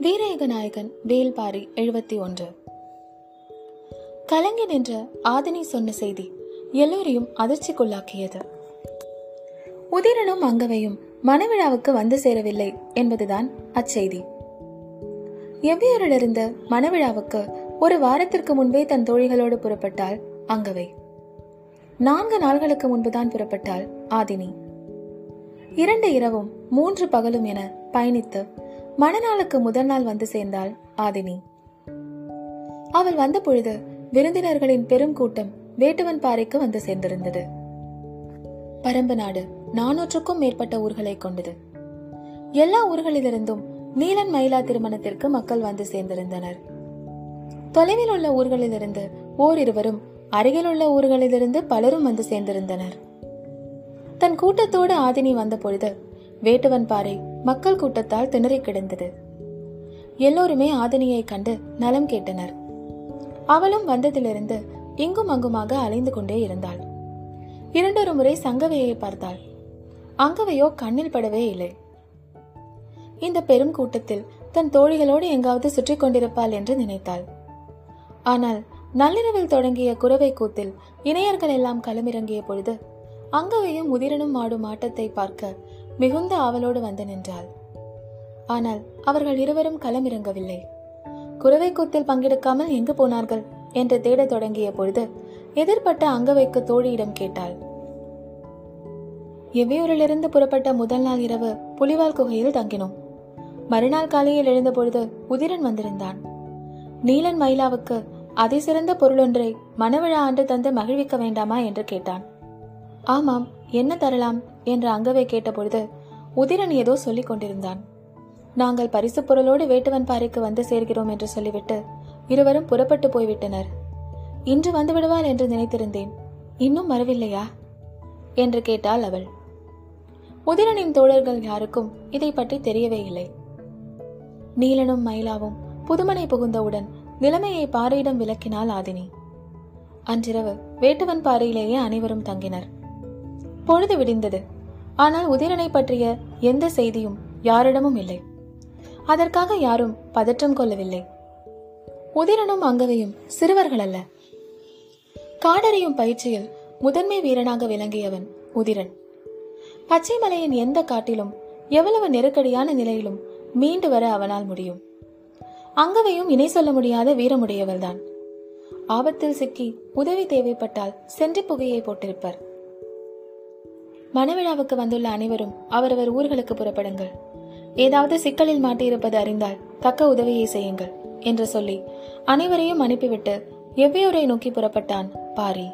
வீரேக நாயகன் வேல்பாரி எழுபத்தி ஒன்று. கலங்கி நின்ற ஆதினி சொன்ன செய்தி எல்லோரையும் அதிர்ச்சிக்குள்ளாக்கியது. உதிரனும் அங்கவையும் மணவிழாவுக்கு வந்து சேரவில்லை என்பதுதான் அச்செய்தி. எவ்வியூரிலிருந்து மணவிழாவுக்கு ஒரு வாரத்திற்கு முன்பே தன் தோழிகளோடு புறப்பட்டாள் அங்கவை. நான்கு நாள்களுக்கு முன்புதான் புறப்பட்டாள் ஆதினி. இரண்டு இரவும் மூன்று பகலும் என பயணித்து மணநாளுக்கு முதல் நாள் வந்து சேர்ந்தாள் ஆதினி. அவள் வந்த பொழுது விருந்தினர்களின் பெரும் கூட்டம் வேட்டுவன் பாறைக்கு வந்து சேர்ந்திருந்தது. பரம்பு நாடு நானூற்றுக்கும் மேற்பட்ட ஊர்களை கொண்டது. எல்லா ஊர்களிலிருந்தும் நீலன் மயிலா திருமணத்திற்கு மக்கள் வந்து சேர்ந்திருந்தனர். தொலைவில் உள்ள ஊர்களிலிருந்து ஓரிருவரும் அருகிலுள்ள ஊர்களிலிருந்து பலரும் வந்து சேர்ந்திருந்தனர். தன் கூட்டத்தோடு ஆதினி வந்த பொழுது வேட்டுவன் பாறை மக்கள் கூட்டத்தால் திணறி கிடந்தது. எல்லோருமே ஆதினியை கண்டு நலம் கேட்டனர். அவளும் வந்ததிலிருந்து இங்கும் அங்குமாக அலைந்து கொண்டே இருந்தாள். இரண்டொரு முறை சங்கவையை பார்த்தாள். அங்கவையோ கண்ணில் படவே இல்லை. இந்த பெரும் கூட்டத்தில் தன் தோழிகளோடு எங்காவது சுற்றி கொண்டிருப்பாள் என்று நினைத்தாள். ஆனால் நள்ளிரவில் தொடங்கிய குறவை கூத்தில் இணையர்கள் எல்லாம் களமிறங்கிய பொழுது அங்கவையும் முதிரனும் ஆடும் ஆட்டத்தை பார்க்க மிகுந்த ஆவலோடு வந்து நின்றாள். ஆனால் அவர்கள் இருவரும் களமிறங்கவில்லை. குறவை கூத்தில் பங்கெடுக்காமல் எங்கு போனார்கள்? என்று தேடத் தொடங்கிய பொழுது எதிர்பட்ட அங்கவைக்கு தோழியிடம் கேட்டாள். எவ்வியூரிலிருந்து புறப்பட்ட முதல் நாள் இரவு புலிவால் குகையில் தங்கினோம். மறுநாள் காலையில் எழுந்தபொழுது உதிரன் வந்திருந்தான். நீலன் மயிலாவுக்கு அதிசிறந்த பொருளொன்றை மணவிழா ஆண்டு தந்து மகிழ்விக்க வேண்டாமா? என்று கேட்டான். ஆமாம். என்ன தரலாம் என்று அங்கவே கேட்டபொழுது உதிரன் ஏதோ சொல்லிக் கொண்டிருந்தான். நாங்கள் பரிசு பொருளோடு வேட்டுவன் பாறைக்கு வந்து சேர்கிறோம் என்று சொல்லிவிட்டு இருவரும் புறப்பட்டு போய்விட்டனர். இன்று வந்து விடுவாள் என்று நினைத்திருந்தேன். இன்னும் வரவில்லையா? என்று கேட்டாள் அவள். உதிரனின் தோழர்கள் யாருக்கும் இதை பற்றி தெரியவே இல்லை. நீலனும் மயிலாவும் புதுமனை புகுந்தவுடன் நிலைமையை பாறையிடம் விளக்கினாள் ஆதினி. அன்றிரவு வேட்டுவன் பாறையிலேயே அனைவரும் தங்கினர். பொழுது விடிந்தது. ஆனால் உதிரனை பற்றிய எந்த செய்தியும் யாரிடமும் இல்லை. அதற்காக யாரும் பதற்றம் கொள்ளவில்லை. உதிரனும் அங்கவையும் சிறுவர்கள் அல்ல. காடறியும் பயிற்சியில் முதன்மை வீரனாக விளங்கியவன் உதிரன். பச்சைமலையின் எந்த காட்டிலும் எவ்வளவு நெருக்கடியான நிலையிலும் மீண்டு வர அவனால் முடியும். அங்கவையும் இணை சொல்ல முடியாத வீரமுடையவள்தான் ஆபத்தில் சிக்கி உதவி தேவைப்பட்டால் சென்று புகையை போட்டிருப்பர். மணவிழாவுக்கு வந்துள்ள அனைவரும் அவரவர் ஊர்களுக்கு புறப்படுங்கள். ஏதாவது சிக்கலில் மாட்டியிருப்பது அறிந்தால் தக்க உதவியை செய்யுங்கள் என்று சொல்லி அனைவரையும் அனுப்பிவிட்டு எவ்வியூரை நோக்கி புறப்பட்டான் பாரி.